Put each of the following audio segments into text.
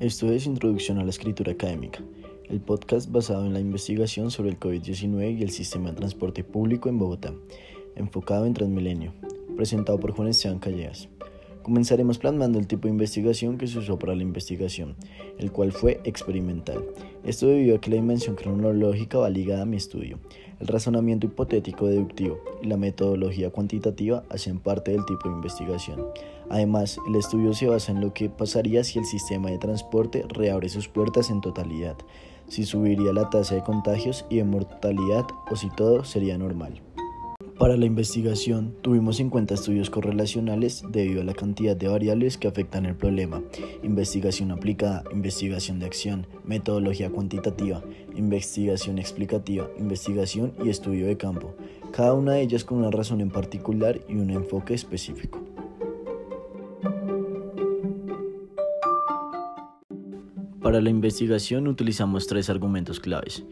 Esto es Introducción a la Escritura Académica, el podcast basado en la investigación sobre el COVID-19 y el sistema de transporte público en Bogotá, enfocado en Transmilenio, presentado por Juan Esteban Callejas. Comenzaremos plasmando el tipo de investigación que se usó para la investigación, el cual fue experimental. Esto debido a que la dimensión cronológica va ligada a mi estudio. El razonamiento hipotético deductivo y la metodología cuantitativa hacen parte del tipo de investigación. Además, el estudio se basa en lo que pasaría si el sistema de transporte reabre sus puertas en totalidad, si subiría la tasa de contagios y de mortalidad o si todo sería normal. Para la investigación tuvimos en cuenta estudios correlacionales debido a la cantidad de variables que afectan el problema, investigación aplicada, investigación de acción, metodología cuantitativa, investigación explicativa, investigación y estudio de campo, cada una de ellas con una razón en particular y un enfoque específico. Para la investigación utilizamos tres argumentos claves.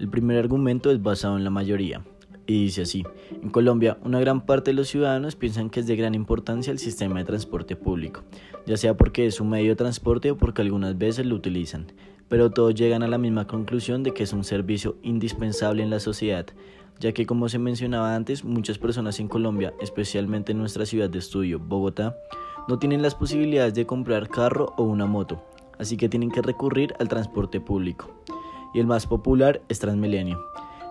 El primer argumento es basado en la mayoría, y dice así, en Colombia una gran parte de los ciudadanos piensan que es de gran importancia el sistema de transporte público, ya sea porque es un medio de transporte o porque algunas veces lo utilizan, pero todos llegan a la misma conclusión de que es un servicio indispensable en la sociedad, ya que como se mencionaba antes, muchas personas en Colombia, especialmente en nuestra ciudad de estudio, Bogotá, no tienen las posibilidades de comprar carro o una moto, así que tienen que recurrir al transporte público. Y el más popular es Transmilenio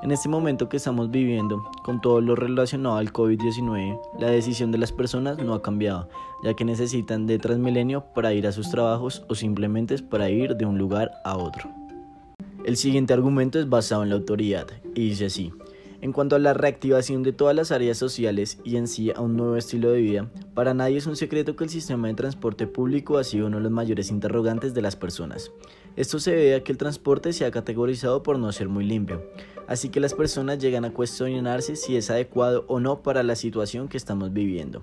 en este momento que estamos viviendo, con todo lo relacionado al COVID-19, la decisión de las personas no ha cambiado, ya que necesitan de Transmilenio para ir a sus trabajos o simplemente para ir de un lugar a otro. El siguiente argumento es basado en la autoridad y dice así. En cuanto a la reactivación de todas las áreas sociales y en sí a un nuevo estilo de vida, para nadie es un secreto que el sistema de transporte público ha sido uno de los mayores interrogantes de las personas. Esto se debe a que el transporte se ha categorizado por no ser muy limpio, así que las personas llegan a cuestionarse si es adecuado o no para la situación que estamos viviendo,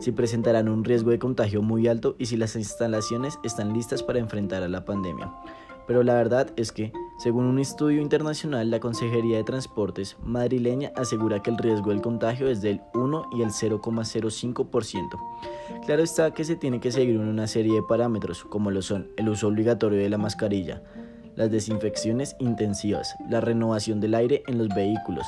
si presentarán un riesgo de contagio muy alto y si las instalaciones están listas para enfrentar a la pandemia pero la verdad es que, según un estudio internacional, la Consejería de Transportes madrileña asegura que el riesgo del contagio es del 1 y el 0,05%. Claro está que se tiene que seguir una serie de parámetros, como lo son el uso obligatorio de la mascarilla, las desinfecciones intensivas, la renovación del aire en los vehículos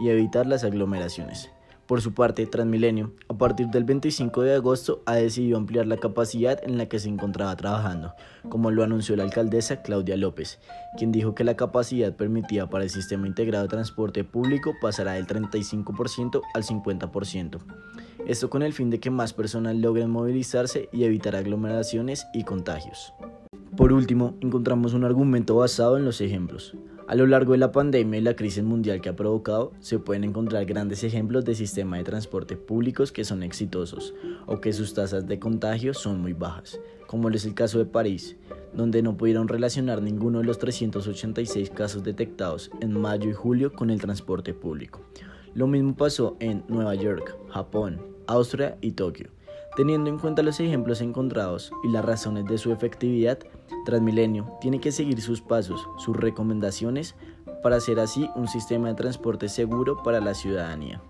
y evitar las aglomeraciones. Por su parte, Transmilenio, a partir del 25 de agosto, ha decidido ampliar la capacidad en la que se encontraba trabajando, como lo anunció la alcaldesa Claudia López, quien dijo que la capacidad permitida para el sistema integrado de transporte público pasará del 35% al 50%. Esto con el fin de que más personas logren movilizarse y evitar aglomeraciones y contagios. Por último, encontramos un argumento basado en los ejemplos. A lo largo de la pandemia y la crisis mundial que ha provocado, se pueden encontrar grandes ejemplos de sistemas de transporte públicos que son exitosos o que sus tasas de contagio son muy bajas, como es el caso de París, donde no pudieron relacionar ninguno de los 386 casos detectados en mayo y julio con el transporte público. Lo mismo pasó en Nueva York, Japón, Austria y Tokio. Teniendo en cuenta los ejemplos encontrados y las razones de su efectividad, Transmilenio tiene que seguir sus pasos, sus recomendaciones, para hacer así un sistema de transporte seguro para la ciudadanía.